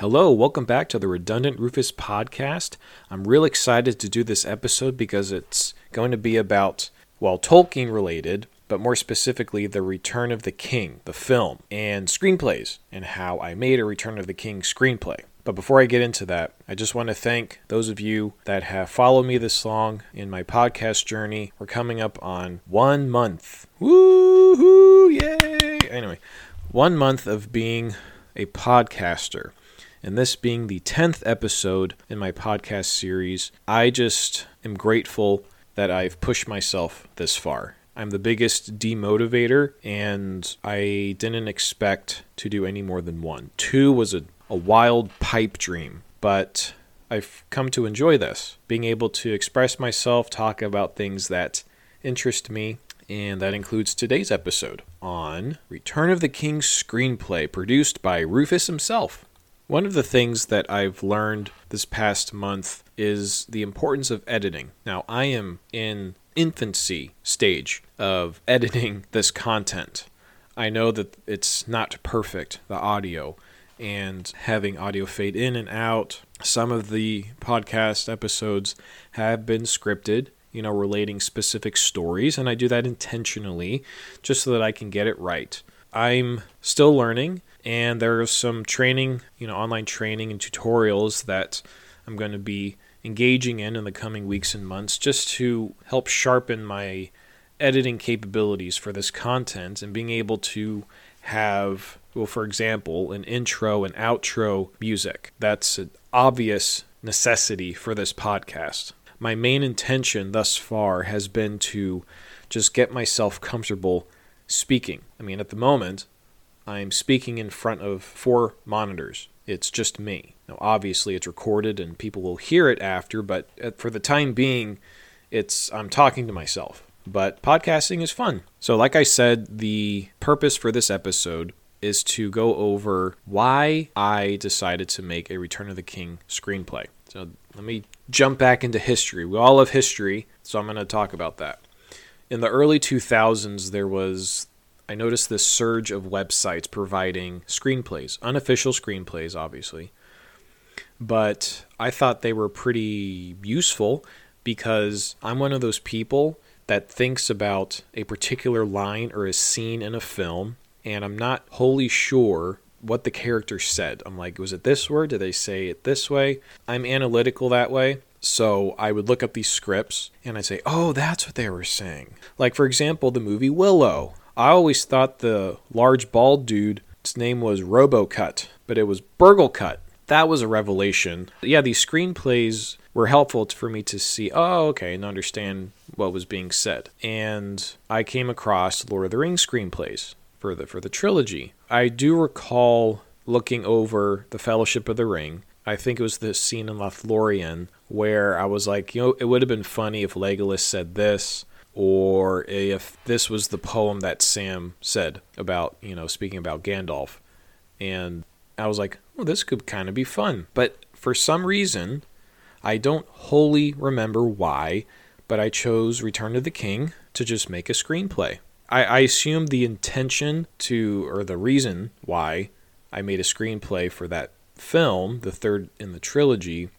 Hello, welcome back to the Redundant Rufus podcast. I'm real excited to do this episode because it's going to be about, well, Tolkien related, but more specifically, The Return of the King, the film, and screenplays, and how I made a Return of the King screenplay. But before I get into that, I just want to thank those of you that have followed me this long in my podcast journey. We're coming up on one month. Woohoo! Yay! Anyway, one month of being a podcaster and this being the 10th episode in my podcast series, I just am grateful that I've pushed myself this far. I'm the biggest demotivator, and I didn't expect to do any more than one. Two was a, a wild pipe dream, but I've come to enjoy this being able to express myself, talk about things that interest me, and that includes today's episode on Return of the King screenplay produced by Rufus himself. One of the things that I've learned this past month is the importance of editing. Now, I am in infancy stage of editing this content. I know that it's not perfect, the audio, and having audio fade in and out. Some of the podcast episodes have been scripted, you know, relating specific stories, and I do that intentionally just so that I can get it right. I'm still learning and there's some training, you know, online training and tutorials that I'm going to be engaging in in the coming weeks and months just to help sharpen my editing capabilities for this content and being able to have well for example an intro and outro music. That's an obvious necessity for this podcast. My main intention thus far has been to just get myself comfortable speaking. I mean at the moment I'm speaking in front of four monitors. It's just me. Now, obviously, it's recorded and people will hear it after, but uh, for the time being, it's I'm talking to myself. But podcasting is fun. So, like I said, the purpose for this episode is to go over why I decided to make a Return of the King screenplay. So, let me jump back into history. We all love history, so I'm going to talk about that. In the early 2000s, there was I noticed this surge of websites providing screenplays, unofficial screenplays, obviously. But I thought they were pretty useful because I'm one of those people that thinks about a particular line or a scene in a film, and I'm not wholly sure what the character said. I'm like, was it this word? Did they say it this way? I'm analytical that way. So I would look up these scripts and I'd say, oh, that's what they were saying. Like, for example, the movie Willow. I always thought the large bald dude's name was Robocut, but it was Burglekutt. That was a revelation. Yeah, these screenplays were helpful for me to see, oh, okay, and understand what was being said. And I came across Lord of the Rings screenplays for the for the trilogy. I do recall looking over the Fellowship of the Ring. I think it was the scene in Lothlorien where I was like, you know, it would have been funny if Legolas said this or if this was the poem that Sam said about, you know, speaking about Gandalf. And I was like, well, this could kind of be fun. But for some reason, I don't wholly remember why, but I chose Return of the King to just make a screenplay. I, I assume the intention to, or the reason why I made a screenplay for that film, the third in the trilogy,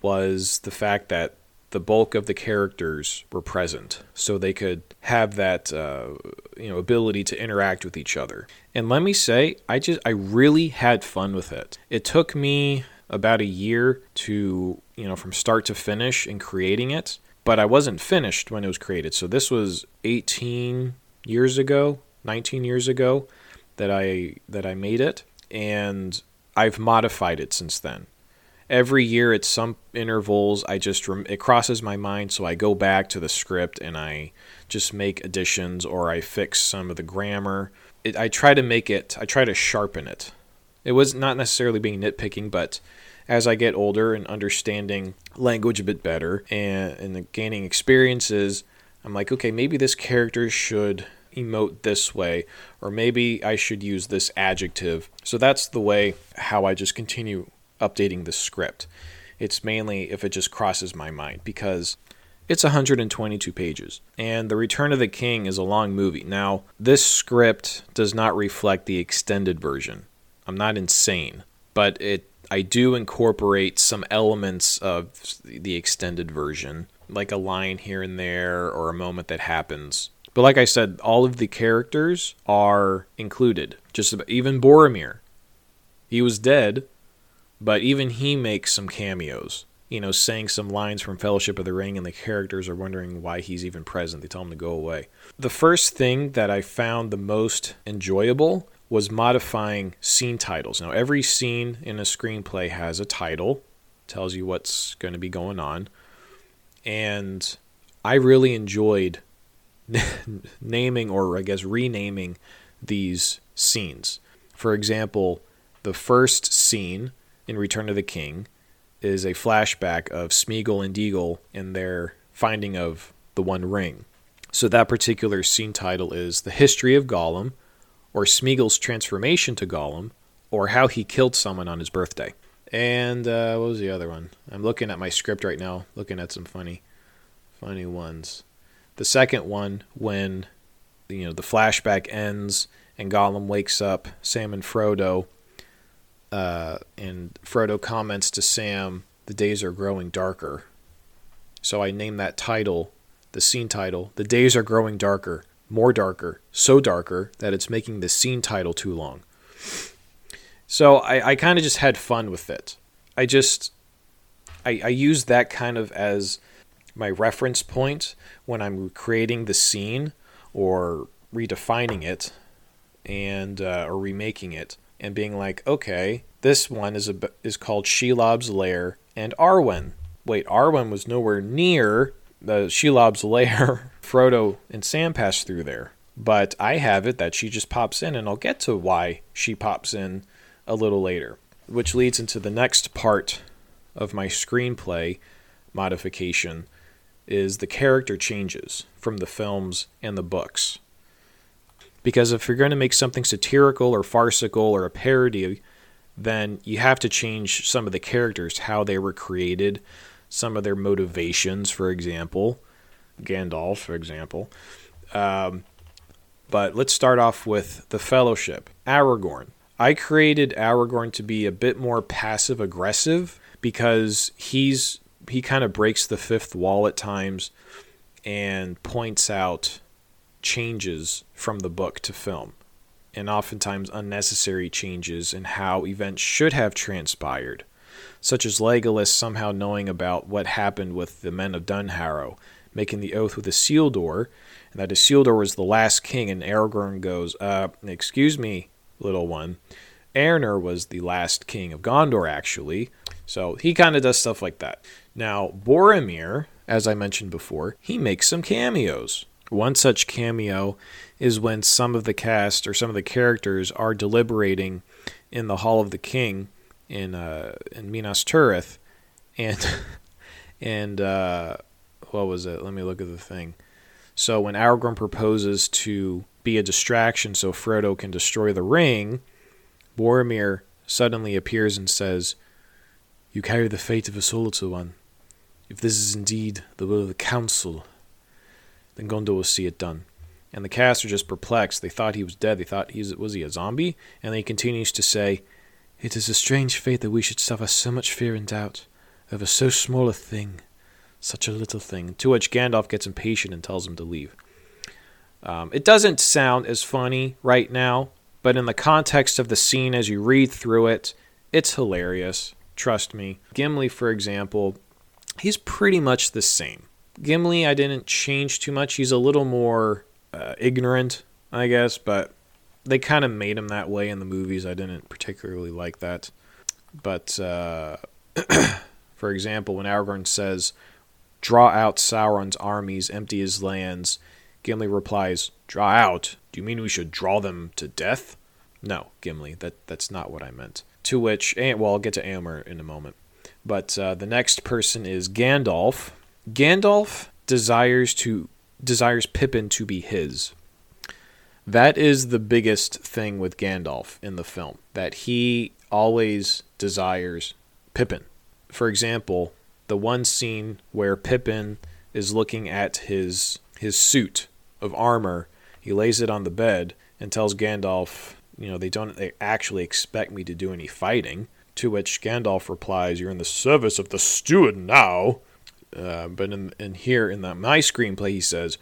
was the fact that the bulk of the characters were present, so they could have that uh, you know ability to interact with each other. And let me say, I just I really had fun with it. It took me about a year to you know from start to finish in creating it, but I wasn't finished when it was created. So this was 18 years ago, 19 years ago that I that I made it, and I've modified it since then every year at some intervals i just it crosses my mind so i go back to the script and i just make additions or i fix some of the grammar. It, i try to make it i try to sharpen it. It was not necessarily being nitpicking but as i get older and understanding language a bit better and, and gaining experiences i'm like okay maybe this character should emote this way or maybe i should use this adjective. So that's the way how i just continue updating the script. It's mainly if it just crosses my mind because it's 122 pages. And The Return of the King is a long movie. Now, this script does not reflect the extended version. I'm not insane, but it I do incorporate some elements of the extended version, like a line here and there or a moment that happens. But like I said, all of the characters are included. Just about, even Boromir. He was dead, but even he makes some cameos. You know, saying some lines from Fellowship of the Ring, and the characters are wondering why he's even present. They tell him to go away. The first thing that I found the most enjoyable was modifying scene titles. Now, every scene in a screenplay has a title, tells you what's going to be going on. And I really enjoyed naming or I guess renaming these scenes. For example, the first scene in Return of the King is a flashback of Smeagol and Deagol and their finding of the One Ring. So that particular scene title is The History of Gollum, or Smeagol's transformation to Gollum, or how he killed someone on his birthday. And uh, what was the other one? I'm looking at my script right now, looking at some funny, funny ones. The second one, when you know the flashback ends and Gollum wakes up Sam and Frodo, uh, and Frodo comments to Sam, "The days are growing darker." So I named that title, the scene title, "The days are growing darker." more darker, so darker that it's making the scene title too long. So I, I kind of just had fun with it. I just I, I use that kind of as my reference point when I'm creating the scene or redefining it and uh, or remaking it and being like, okay, this one is a is called Shelob's Lair and Arwen. Wait, Arwen was nowhere near the Shelob's lair, Frodo and Sam pass through there. But I have it that she just pops in, and I'll get to why she pops in a little later, which leads into the next part of my screenplay modification is the character changes from the films and the books. Because if you're going to make something satirical or farcical or a parody, then you have to change some of the characters, how they were created, some of their motivations, for example, Gandalf, for example. Um, but let's start off with the Fellowship. Aragorn. I created Aragorn to be a bit more passive aggressive because he's he kind of breaks the fifth wall at times and points out changes from the book to film and oftentimes unnecessary changes in how events should have transpired such as Legolas somehow knowing about what happened with the men of Dunharrow, making the oath with Isildur, and that Isildur was the last king, and Aragorn goes, uh, excuse me, little one. Eärnur was the last king of Gondor, actually. So he kind of does stuff like that. Now, Boromir, as I mentioned before, he makes some cameos. One such cameo is when some of the cast or some of the characters are deliberating in the Hall of the King in uh, in Minas Tirith, and and uh, what was it? Let me look at the thing. So when Aragorn proposes to be a distraction so Frodo can destroy the ring, Boromir suddenly appears and says, "You carry the fate of us all, one. If this is indeed the will of the council, then Gondor will see it done." And the cast are just perplexed. They thought he was dead. They thought he was, he a zombie? And then he continues to say, it is a strange fate that we should suffer so much fear and doubt over so small a thing, such a little thing. To which Gandalf gets impatient and tells him to leave. Um, it doesn't sound as funny right now, but in the context of the scene as you read through it, it's hilarious. Trust me. Gimli, for example, he's pretty much the same. Gimli, I didn't change too much. He's a little more uh, ignorant, I guess, but they kind of made him that way in the movies. I didn't particularly like that. But uh, for example, when Aragorn says, "Draw out Sauron's armies, empty his lands," Gimli replies, "Draw out? Do you mean we should draw them to death?" No, Gimli, that that's not what I meant. To which, well, I'll get to Éomer in a moment. But uh, the next person is Gandalf. Gandalf desires to desires Pippin to be his. That is the biggest thing with Gandalf in the film, that he always desires Pippin. For example, the one scene where Pippin is looking at his his suit of armor, he lays it on the bed and tells Gandalf, you know, they don't they actually expect me to do any fighting. To which Gandalf replies, You're in the service of the steward now. Uh, but in, in here, in the, my screenplay, he says,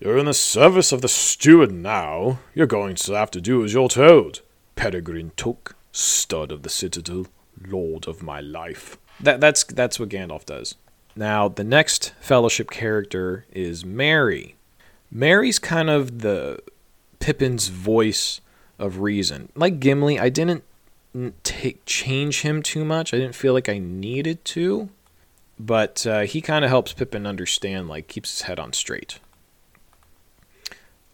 You're in the service of the steward now. You're going to have to do as you're told. Peregrine Took, stud of the citadel, lord of my life. That, that's, that's what Gandalf does. Now, the next fellowship character is Merry. Merry's kind of the Pippin's voice of reason. Like Gimli, I didn't take change him too much. I didn't feel like I needed to, but uh, he kind of helps Pippin understand, like keeps his head on straight.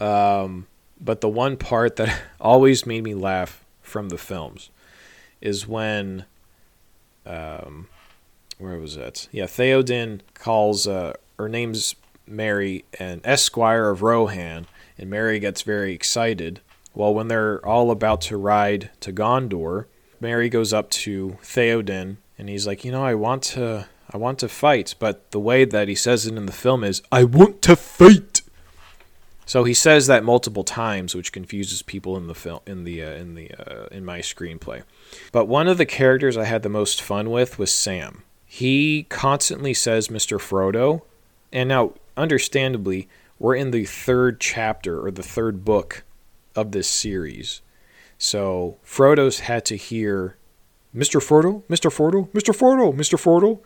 Um, but the one part that always made me laugh from the films is when, um, where was it? Yeah, Theoden calls uh, or names Merry, an Esquire of Rohan, and Merry gets very excited. Well, when they're all about to ride to Gondor, Merry goes up to Theoden and he's like, "You know, I want to I want to fight, but the way that he says it in the film is I want to fight." So he says that multiple times, which confuses people in the film in the uh, in the uh, in my screenplay. But one of the characters I had the most fun with was Sam. He constantly says Mr. Frodo, and now understandably, we're in the third chapter or the third book of this series. So Frodo's had to hear Mr. Frodo, Mr. Frodo, Mr. Frodo, Mr. Frodo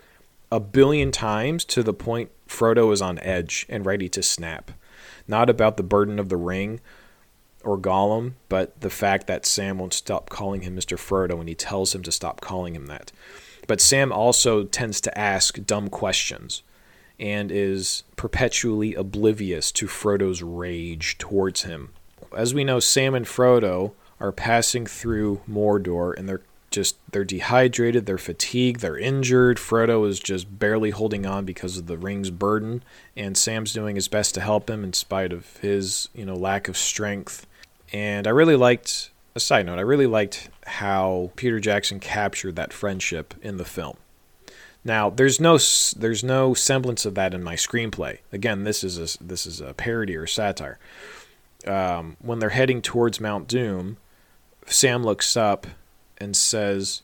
a billion times to the point Frodo is on edge and ready to snap. Not about the burden of the ring or Gollum, but the fact that Sam won't stop calling him Mr. Frodo when he tells him to stop calling him that. But Sam also tends to ask dumb questions and is perpetually oblivious to Frodo's rage towards him. As we know, Sam and Frodo are passing through Mordor and they're just they're dehydrated, they're fatigued, they're injured. Frodo is just barely holding on because of the ring's burden, and Sam's doing his best to help him in spite of his, you know, lack of strength. And I really liked a side note, I really liked how Peter Jackson captured that friendship in the film. Now, there's no there's no semblance of that in my screenplay. Again, this is a this is a parody or satire. Um, when they're heading towards Mount Doom, Sam looks up and says,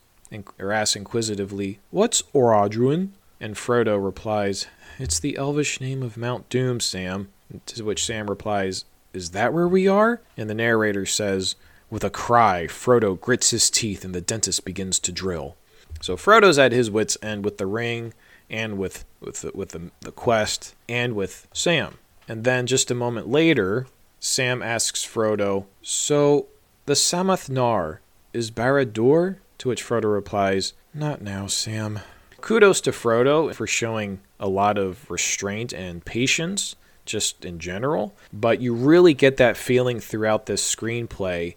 or asks inquisitively, "What's Orodruin?" And Frodo replies, "It's the elvish name of Mount Doom, Sam." To which Sam replies, "Is that where we are?" And the narrator says, with a cry, Frodo grits his teeth and the dentist begins to drill. So Frodo's at his wits' end with the ring and with with the, with the, the quest and with Sam. And then just a moment later, Sam asks Frodo, "So the Sammath Naur is Barad-dûr?" To which Frodo replies, "Not now, Sam." Kudos to Frodo for showing a lot of restraint and patience just in general, but you really get that feeling throughout this screenplay.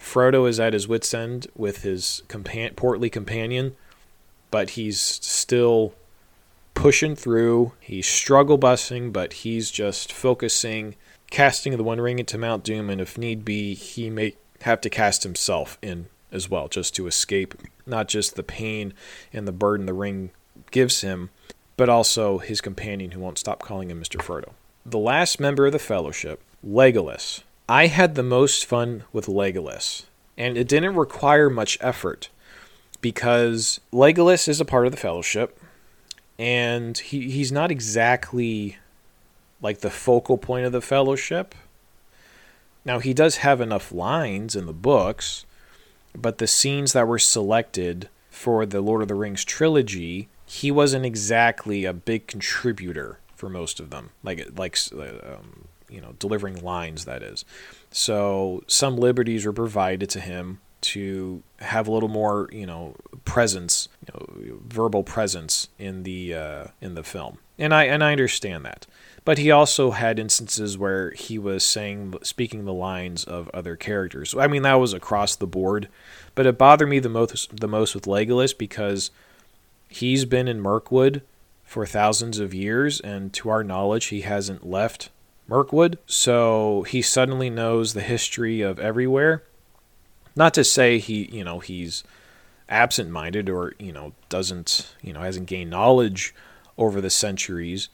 Frodo is at his wits' end with his compa- portly companion, but he's still pushing through. He's struggle busting, but he's just focusing, casting the One Ring into Mount Doom, and if need be, he may have to cast himself in as well, just to escape not just the pain and the burden the ring gives him, but also his companion who won't stop calling him Mr. Frodo. The last member of the Fellowship, Legolas. I had the most fun with Legolas, and it didn't require much effort because Legolas is a part of the Fellowship, and he, he's not exactly like the focal point of the Fellowship. Now, he does have enough lines in the books, but the scenes that were selected for the Lord of the Rings trilogy, he wasn't exactly a big contributor for most of them, like like um, you know delivering lines that is. So some liberties were provided to him to have a little more, you know, presence, verbal presence in the uh, in the film, and I and I understand that. But he also had instances where he was saying, speaking the lines of other characters. I mean, that was across the board, but it bothered me the most the most with Legolas because he's been in Mirkwood for thousands of years, and to our knowledge, he hasn't left Mirkwood. So he suddenly knows the history of everywhere not to say he, you know, he's absent-minded or you know doesn't, you know, hasn't gained knowledge over the centuries,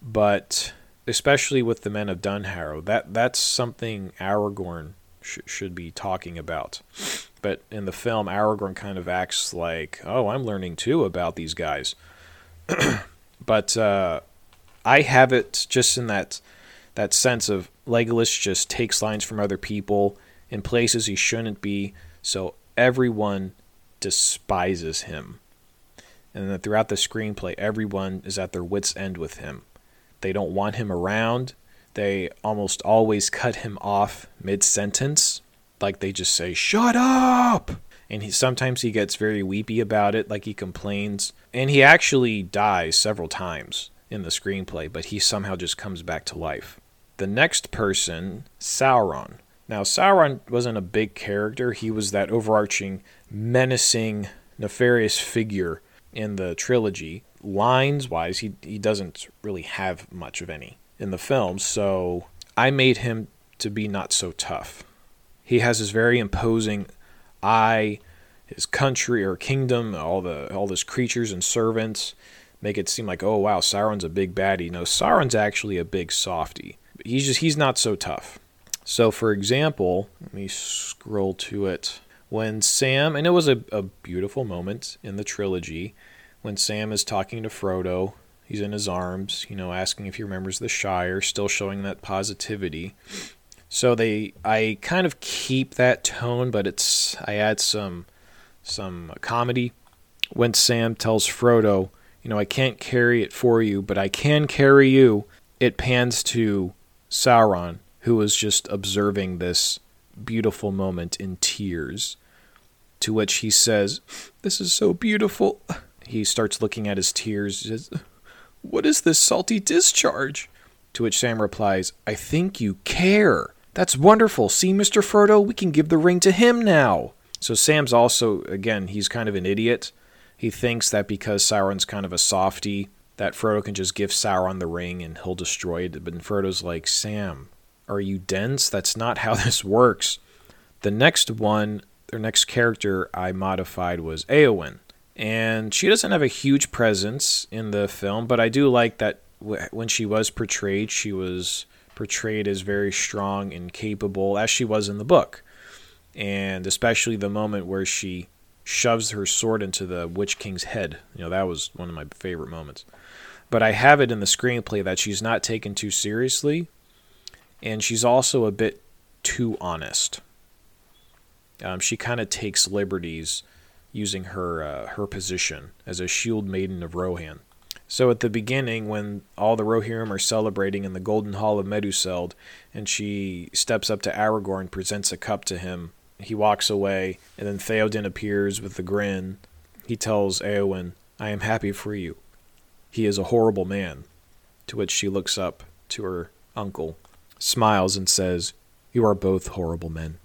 but especially with the men of Dunharrow, that that's something Aragorn sh- should be talking about. But in the film, Aragorn kind of acts like, oh, I'm learning too about these guys. but uh, I have it just in that that sense of Legolas just takes lines from other people in places he shouldn't be, so everyone despises him. And then throughout the screenplay, everyone is at their wits' end with him. They don't want him around. They almost always cut him off mid sentence. Like they just say, Shut up! And he sometimes he gets very weepy about it, like he complains. And he actually dies several times in the screenplay, but he somehow just comes back to life. The next person, Sauron. Now, Sauron wasn't a big character. He was that overarching, menacing, nefarious figure in the trilogy. Lines wise, he, he doesn't really have much of any in the film, so I made him to be not so tough. He has this very imposing eye, his country or kingdom, all the all his creatures and servants make it seem like, oh wow, Sauron's a big baddie. No, Sauron's actually a big softy. He's just he's not so tough. So for example, let me scroll to it. When Sam, and it was a, a beautiful moment in the trilogy, when Sam is talking to Frodo, he's in his arms, you know, asking if he remembers the Shire, still showing that positivity. So they I kind of keep that tone, but it's I add some some comedy when Sam tells Frodo, you know, I can't carry it for you, but I can carry you. It pans to Sauron, who is just observing this beautiful moment in tears. To which he says, This is so beautiful. He starts looking at his tears. Says, what is this salty discharge? To which Sam replies, I think you care. That's wonderful. See, Mr. Frodo, we can give the ring to him now. So Sam's also, again, he's kind of an idiot. He thinks that because Sauron's kind of a softy, that Frodo can just give Sauron the ring and he'll destroy it. But Frodo's like, Sam, are you dense? That's not how this works. The next one, their next character I modified was Eowyn. And she doesn't have a huge presence in the film, but I do like that when she was portrayed, she was portrayed as very strong and capable, as she was in the book. And especially the moment where she shoves her sword into the Witch King's head. You know, that was one of my favorite moments. But I have it in the screenplay that she's not taken too seriously, and she's also a bit too honest. Um, she kind of takes liberties using her uh, her position as a shield maiden of Rohan. So at the beginning, when all the Rohirrim are celebrating in the Golden Hall of Meduseld, and she steps up to Aragorn, and presents a cup to him, he walks away, and then Theoden appears with a grin. He tells Eowyn, "I am happy for you. He is a horrible man." To which she looks up to her uncle, smiles, and says, "You are both horrible men."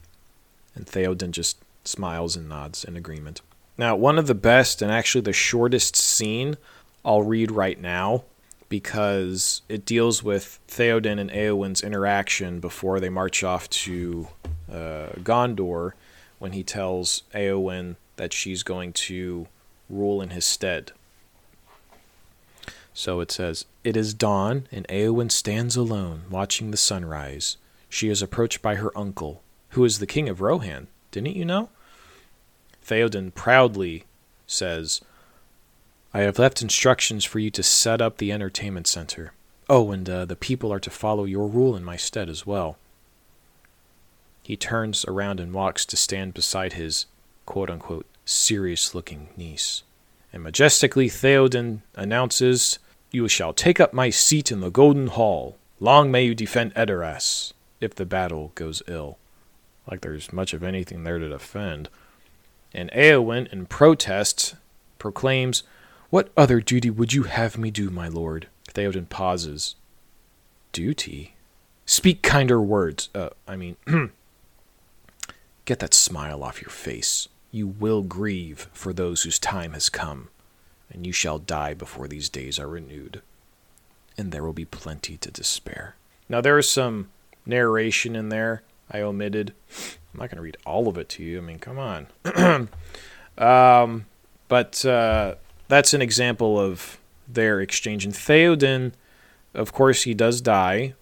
And Theoden just smiles and nods in agreement. Now, one of the best and actually the shortest scene I'll read right now because it deals with Theoden and Eowyn's interaction before they march off to uh, Gondor when he tells Eowyn that she's going to rule in his stead. So it says, It is dawn, and Eowyn stands alone, watching the sunrise. She is approached by her uncle, who is the king of Rohan. Didn't you know? Theoden proudly says, I have left instructions for you to set up the entertainment center. Oh, and uh, the people are to follow your rule in my stead as well. He turns around and walks to stand beside his quote unquote serious looking niece. And majestically, Theoden announces, You shall take up my seat in the Golden Hall. Long may you defend Edoras, if the battle goes ill. Like there's much of anything there to defend and Eowyn, in protest, proclaims, What other duty would you have me do, my lord? Theoden pauses. Duty? Speak kinder words. Uh, I mean, get that smile off your face. You will grieve for those whose time has come, and you shall die before these days are renewed. And there will be plenty to despair. Now, there is some narration in there I omitted. I'm not going to read all of it to you. I mean, come on. um, but uh, that's an example of their exchange. And Theoden, of course, he does die,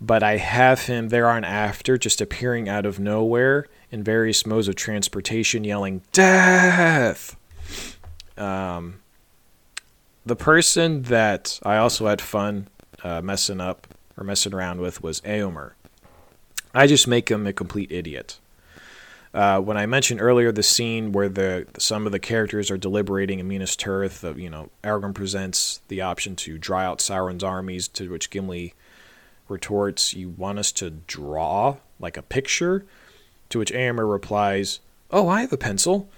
but I have him there on after just appearing out of nowhere in various modes of transportation, yelling, Death! Um, the person that I also had fun uh, messing up or messing around with was Eomer. I just make him a complete idiot. Uh, when I mentioned earlier the scene where the some of the characters are deliberating in Minas Tirith, uh, you know, Aragorn presents the option to draw out Sauron's armies, to which Gimli retorts, "You want us to draw like a picture?" To which Eomer replies, "Oh, I have a pencil."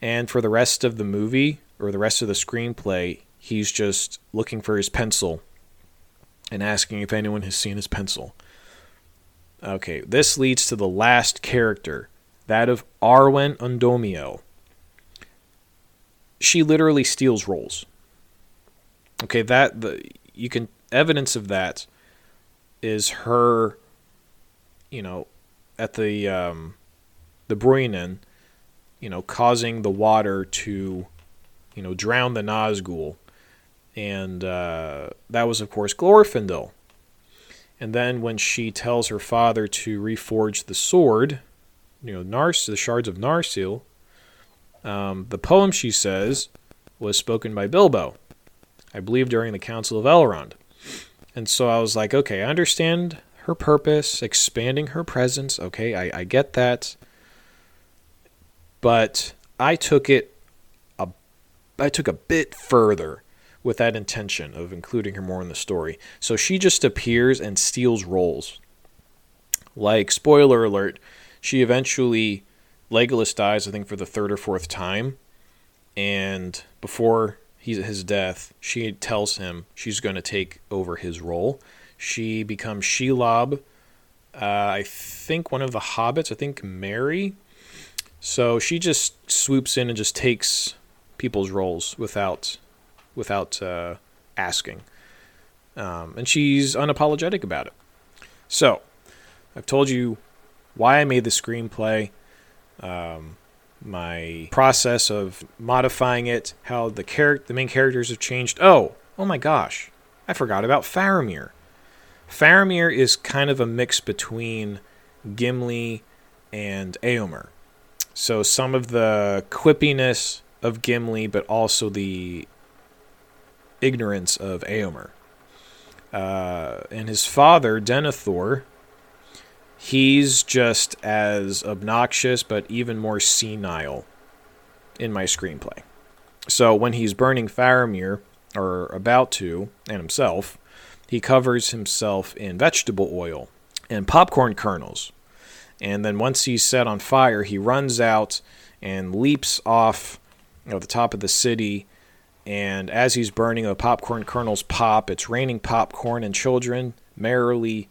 And for the rest of the movie or the rest of the screenplay, he's just looking for his pencil and asking if anyone has seen his pencil. Okay, this leads to the last character that of Arwen Undomiel. She literally steals roles. Okay, that the you can evidence of that is her, you know, at the um, the Bruinen, you know, causing the water to, you know, drown the Nazgul, and uh, that was of course Glorfindel. And then when she tells her father to reforge the sword, you know, Nars, the shards of Narsil. Um, the poem she says was spoken by Bilbo, I believe during the Council of Elrond. And so I was like, okay, I understand her purpose, expanding her presence. Okay, I, I get that. But I took it a, I took a bit further with that intention of including her more in the story. So she just appears and steals roles. Like, spoiler alert, she eventually Legolas dies, I think, for the third or fourth time, and before his death, she tells him she's going to take over his role. She becomes Shelob, uh, I think one of the hobbits, I think Merry. So she just swoops in and just takes people's roles without without uh, asking, um, and she's unapologetic about it. So I've told you why I made the screenplay, um, my process of modifying it, how the character, the main characters have changed. Oh, oh my gosh, I forgot about Faramir. Faramir is kind of a mix between Gimli and Eomer. So some of the quippiness of Gimli, but also the ignorance of Eomer. Uh, and his father, Denethor, he's just as obnoxious but even more senile in my screenplay. So when he's burning Faramir, or about to, and himself, he covers himself in vegetable oil and popcorn kernels. And then once he's set on fire, he runs out and leaps off you know, the top of the city. And as he's burning, the popcorn kernels pop. It's raining popcorn, and children merrily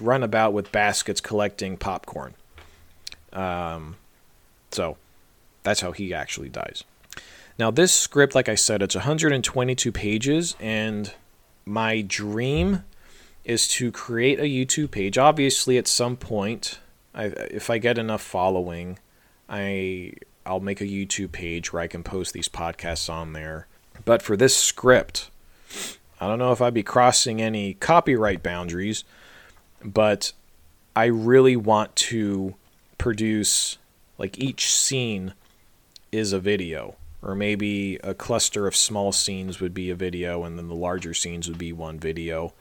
run about with baskets collecting popcorn. Um, so that's how he actually dies. Now, this script, like I said, it's 122 pages, and my dream is to create a YouTube page. Obviously, at some point, I, if I get enough following, I I'll make a YouTube page where I can post these podcasts on there. But for this script, I don't know if I'd be crossing any copyright boundaries, but I really want to produce like each scene is a video or maybe a cluster of small scenes would be a video and then the larger scenes would be one video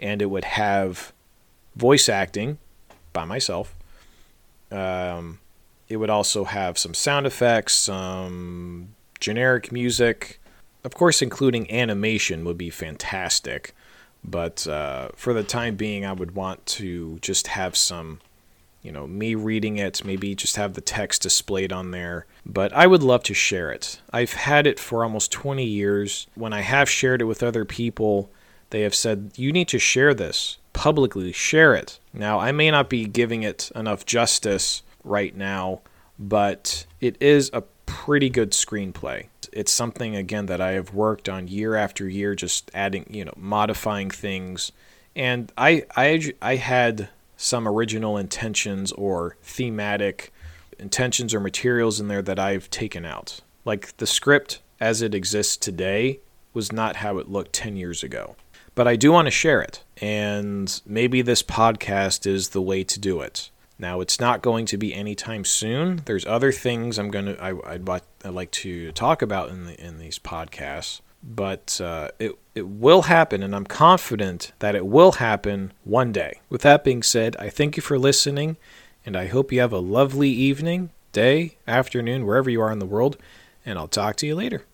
and it would have voice acting by myself um, it would also have some sound effects some generic music of course including animation would be fantastic but uh, for the time being, I would want to just have some, you know, me reading it, maybe just have the text displayed on there. But I would love to share it. I've had it for almost 20 years. When I have shared it with other people, they have said, you need to share this publicly, share it. Now, I may not be giving it enough justice right now, but it is a pretty good screenplay it's something again that I have worked on year after year, just adding, you know, modifying things. And I I I had some original intentions or thematic intentions or materials in there that I've taken out. Like the script as it exists today was not how it looked 10 years ago. But I do want to share it, and maybe this podcast is the way to do it. Now, it's not going to be anytime soon. There's other things I'm to I, would I'd like to talk about in the, in these podcasts, but uh, it it will happen, and I'm confident that it will happen one day. With that being said, I thank you for listening, and I hope you have a lovely evening, day, afternoon, wherever you are in the world, and I'll talk to you later.